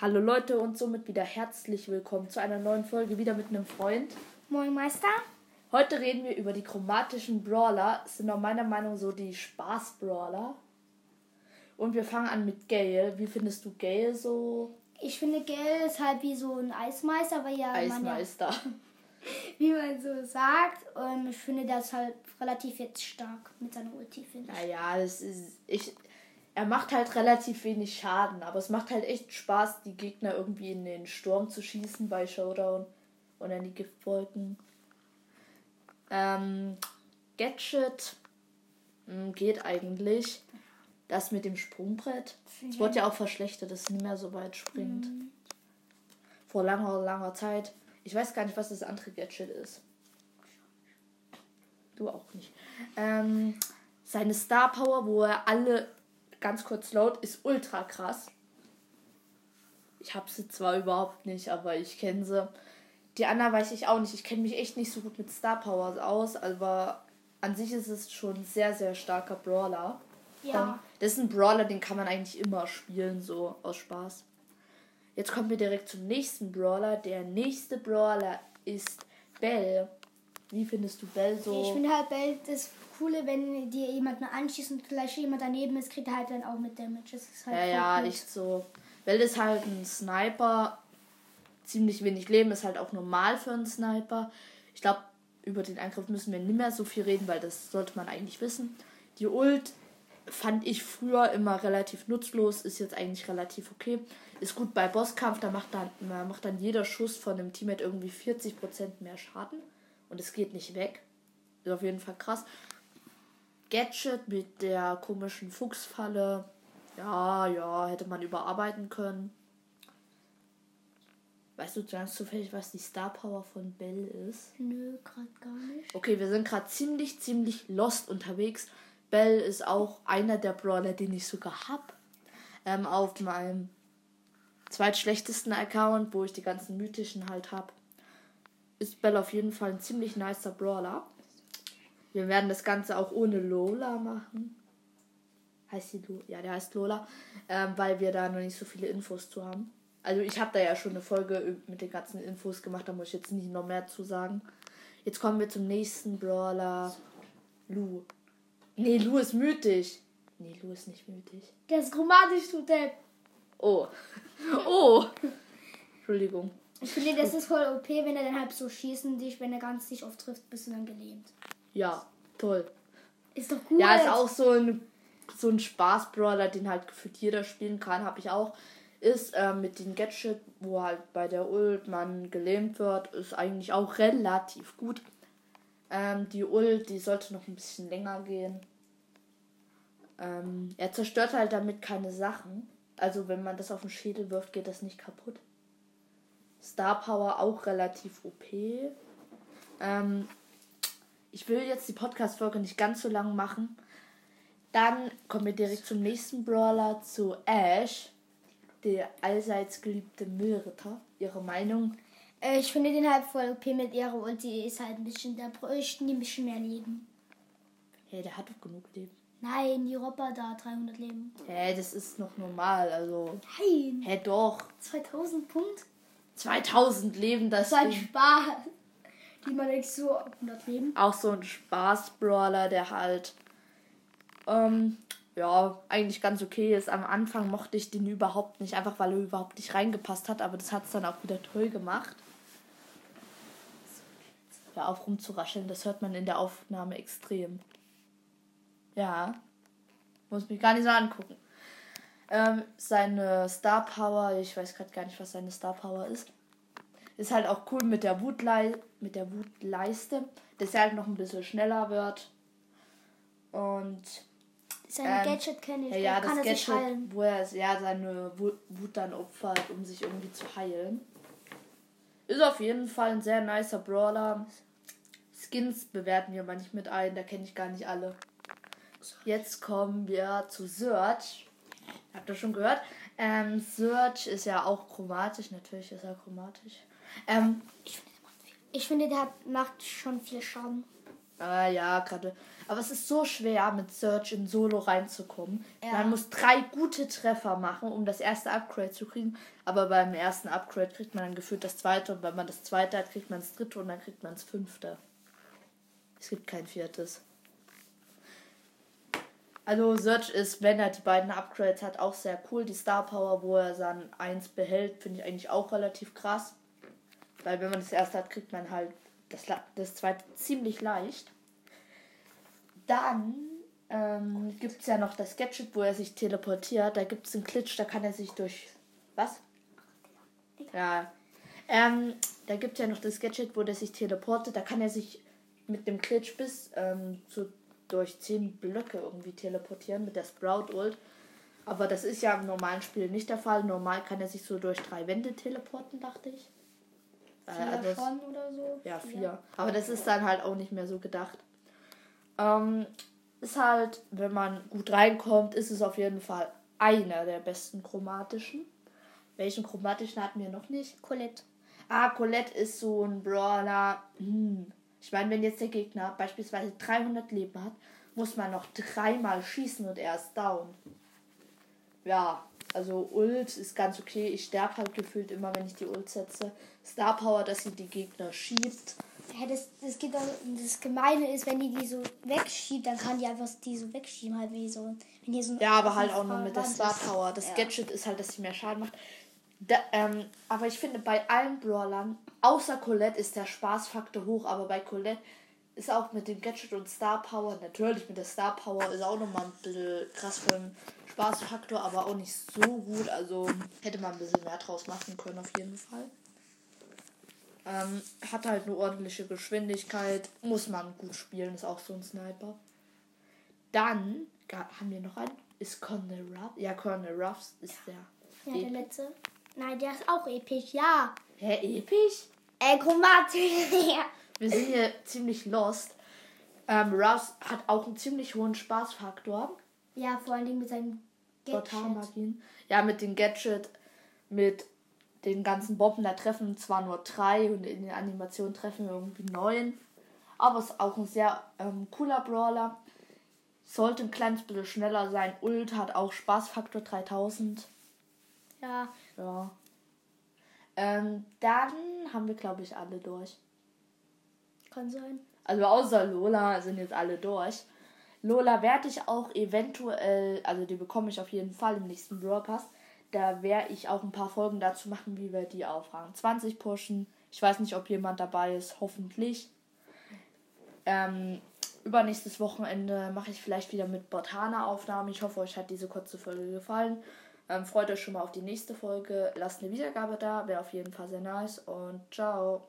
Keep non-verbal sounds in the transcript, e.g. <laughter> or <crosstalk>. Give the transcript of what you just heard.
Hallo Leute und somit wieder herzlich willkommen zu einer neuen Folge wieder mit einem Freund. Moin Meister. Heute reden wir über die chromatischen Brawler. Das sind auch meiner Meinung nach so die Spaß-Brawler. Und wir fangen an mit Gale. Wie findest du Gale so? Ich finde Gale ist halt wie so ein Eismeister, weil ja Eismeister. Man ja, <laughs> wie man so sagt. Und ich finde das halt relativ jetzt stark mit seiner Ulti, finde ich. Naja, das ist. Ich, er macht halt relativ wenig Schaden, aber es macht halt echt Spaß, die Gegner irgendwie in den Sturm zu schießen bei Showdown und in die Giftwolken. Ähm, Gadget mh, hm, geht eigentlich. Das mit dem Sprungbrett. Es wurde ja auch verschlechtert, dass es nicht mehr so weit springt. Mhm. Vor langer, langer Zeit. Ich weiß gar nicht, was das andere Gadget ist. Du auch nicht. Ähm, seine Star Power, wo er alle ganz kurz laut, ist ultra krass. Ich habe sie zwar überhaupt nicht, aber ich kenne sie. Die anderen weiß ich auch nicht. Ich kenne mich echt nicht so gut mit Star Powers aus, aber an sich ist es schon ein sehr, sehr starker Brawler. Ja. Das ist ein Brawler, den kann man eigentlich immer spielen, so aus Spaß. Jetzt kommen wir direkt zum nächsten Brawler. Der nächste Brawler ist Bell. Wie findest du Bell so? Ich finde halt Bell das Coole, wenn dir jemand anschießt und gleich jemand daneben ist, kriegt er halt dann auch mit Damage. Das ist halt ja, ja, nicht so. Bell ist halt ein Sniper. Ziemlich wenig Leben ist halt auch normal für einen Sniper. Ich glaube, über den Angriff müssen wir nicht mehr so viel reden, weil das sollte man eigentlich wissen. Die Ult fand ich früher immer relativ nutzlos, ist jetzt eigentlich relativ okay. Ist gut bei Bosskampf, da macht dann, macht dann jeder Schuss von einem Teammate irgendwie 40% mehr Schaden und es geht nicht weg. Ist auf jeden Fall krass. Gadget mit der komischen Fuchsfalle. Ja, ja, hätte man überarbeiten können. Weißt du ganz zufällig, was die Star Power von Bell ist? Nö, gerade gar nicht. Okay, wir sind gerade ziemlich, ziemlich lost unterwegs. Bell ist auch einer der Brawler, den ich sogar hab. Ähm, auf meinem zweitschlechtesten Account, wo ich die ganzen mythischen halt hab, ist Bell auf jeden Fall ein ziemlich nicer Brawler. Wir werden das Ganze auch ohne Lola machen. Heißt die Lola? Ja, der heißt Lola. Ähm, weil wir da noch nicht so viele Infos zu haben. Also ich habe da ja schon eine Folge mit den ganzen Infos gemacht, da muss ich jetzt nicht noch mehr zu sagen. Jetzt kommen wir zum nächsten Brawler. Lu. Nee, Lu ist mythisch. Nee, Lu ist nicht mythisch. Der ist chromatisch, du Depp. Oh. <laughs> Oh. Entschuldigung. Ich finde, das ist voll OP, wenn er dann halt so schießen dich, wenn er ganz dich oft trifft, bist du dann gelähmt. Ja, toll. Ist doch gut. Ja, ist auch so ein, so ein Spaß-Brawler, den halt gefühlt jeder spielen kann, habe ich auch. Ist äh, mit dem Gadget, wo halt bei der Ult man gelähmt wird, ist eigentlich auch relativ gut. Ähm, die Ult, die sollte noch ein bisschen länger gehen. Ähm, er zerstört halt damit keine Sachen. Also wenn man das auf den Schädel wirft, geht das nicht kaputt. Star Power auch relativ OP. Ähm, ich will jetzt die Podcast-Folge nicht ganz so lang machen. Dann kommen wir direkt zum nächsten Brawler, zu Ash, der allseits geliebte Müllritter. Ihre Meinung? Äh, ich finde den halt voll OP mit ihrer Ulti. Ist halt ein bisschen, da bräuchten die ein bisschen mehr Leben. Hey, der hat doch genug Leben. Nein, die Robber da 300 Leben. Hä, hey, das ist noch normal, also. Nein. Hä, hey, doch. 2000 Punkt. 2000 Leben, das, das ist ein Spaß die man nicht so 100 Leben. Auch so ein Spaß-Brawler, der halt, ähm, ja, eigentlich ganz okay ist. Am Anfang mochte ich den überhaupt nicht, einfach weil er überhaupt nicht reingepasst hat, aber das hat es dann auch wieder toll gemacht. Ja, auf rumzurascheln, das hört man in der Aufnahme extrem. Ja, muss mich gar nicht so angucken. Ähm, seine Star Power, ich weiß gerade gar nicht, was seine Star Power ist. Ist halt auch cool mit der Wutlei mit der Wutleiste, dass er halt noch ein bisschen schneller wird. Und sein ähm, Gadget kenne ich. Ja, ja das Gadget, wo er ja seine Wut dann opfert, um sich irgendwie zu heilen. Ist auf jeden Fall ein sehr nicer Brawler. Skins bewerten wir mal nicht mit ein, da kenne ich gar nicht alle. Jetzt kommen wir zu Search. Habt ihr schon gehört? Ähm, Search ist ja auch chromatisch, natürlich ist er chromatisch. Ähm, ich, finde, der macht schon viel Schaden. Ah ja, gerade. Aber es ist so schwer, mit Search in Solo reinzukommen. Ja. Man muss drei gute Treffer machen, um das erste Upgrade zu kriegen. Aber beim ersten Upgrade kriegt man dann gefühlt das zweite. Und wenn man das zweite hat, kriegt man das dritte und dann kriegt man das fünfte. Es gibt kein viertes. Also Search ist, wenn er die beiden Upgrades hat, auch sehr cool. Die Star Power, wo er dann eins behält, finde ich eigentlich auch relativ krass. Weil wenn man das erste hat, kriegt man halt das, das zweite ziemlich leicht. Dann ähm, gibt es ja noch das Gadget, wo er sich teleportiert. Da gibt es einen Glitch, da kann er sich durch. Was? Ja. Ähm, da gibt es ja noch das Gadget, wo der sich teleportet. Da kann er sich mit dem Glitch bis ähm, zu, durch 10 Blöcke irgendwie teleportieren mit der Sprout Ult. Aber das ist ja im normalen Spiel nicht der Fall. Normal kann er sich so durch drei Wände teleporten, dachte ich. Äh, Vier also es- schon oder so. ja, vier. Aber das ist dann halt auch nicht mehr so gedacht. Ähm, ist halt, wenn man gut reinkommt, ist es auf jeden Fall einer der besten chromatischen. Welchen chromatischen hatten wir noch nicht? Colette. Ah, Colette ist so ein Brawler. Hm. Ich meine, wenn jetzt der Gegner beispielsweise 300 Leben hat, muss man noch dreimal schießen und er ist down. Ja, also Ult ist ganz okay. Ich sterbe halt gefühlt immer, wenn ich die Ult setze. Star Power, dass sie die Gegner schiebt. Ja, das, das, geht auch, das Gemeine ist, wenn die die so wegschiebt, dann kann die einfach die so wegschieben, halt wie so. Wenn die so Ja, aber halt auch nur mit der Star. Power. Das Ja. Gadget ist halt, dass sie mehr Schaden macht. Da, ähm, aber ich finde, bei allen Brawlern, außer Colette, ist der Spaßfaktor hoch. Aber bei Colette ist auch mit dem Gadget und Star Power, natürlich mit der Star Power ist auch nochmal ein bisschen krass für den Spaßfaktor, aber auch nicht so gut. Also hätte man ein bisschen mehr draus machen können, auf jeden Fall. Ähm, hat halt eine ordentliche Geschwindigkeit, muss man gut spielen, ist auch so ein Sniper. Dann haben wir noch einen. Ist Colonel Ruff? Ja, Colonel Ruffs ist der. Ja, der letzte. Nein, der ist auch episch, ja. Hä, episch? Äh, chromatisch. ja. Wir sind hier ziemlich lost. Ähm, Ruffs hat auch einen ziemlich hohen Spaßfaktor. ja, vor allen Dingen mit seinem Gadget. Ja, mit dem Gadget, mit den ganzen Bomben, da treffen zwar nur drei und in den Animationen treffen irgendwie neun. Aber ist auch ein sehr ähm, cooler Brawler. Sollte ein kleines bisschen schneller sein. Ult hat auch Spaßfaktor 3000. Ja, Ja. Ähm, dann haben wir, glaube ich, alle durch. kann sein. Also außer Lola sind jetzt alle durch. Lola werde ich auch eventuell, also die bekomme ich auf jeden Fall im nächsten Brawl Pass. Da werde ich auch ein paar Folgen dazu machen, wie wir die auf Rang 20 pushen. Ich weiß nicht, ob jemand dabei ist, hoffentlich. Ähm, übernächstes Wochenende mache ich vielleicht wieder mit Botana Aufnahmen. Ich hoffe, euch hat diese kurze Folge gefallen. Ähm, freut euch schon mal auf die nächste Folge. Lasst eine Wiedergabe da, wäre auf jeden Fall sehr nice. Und ciao.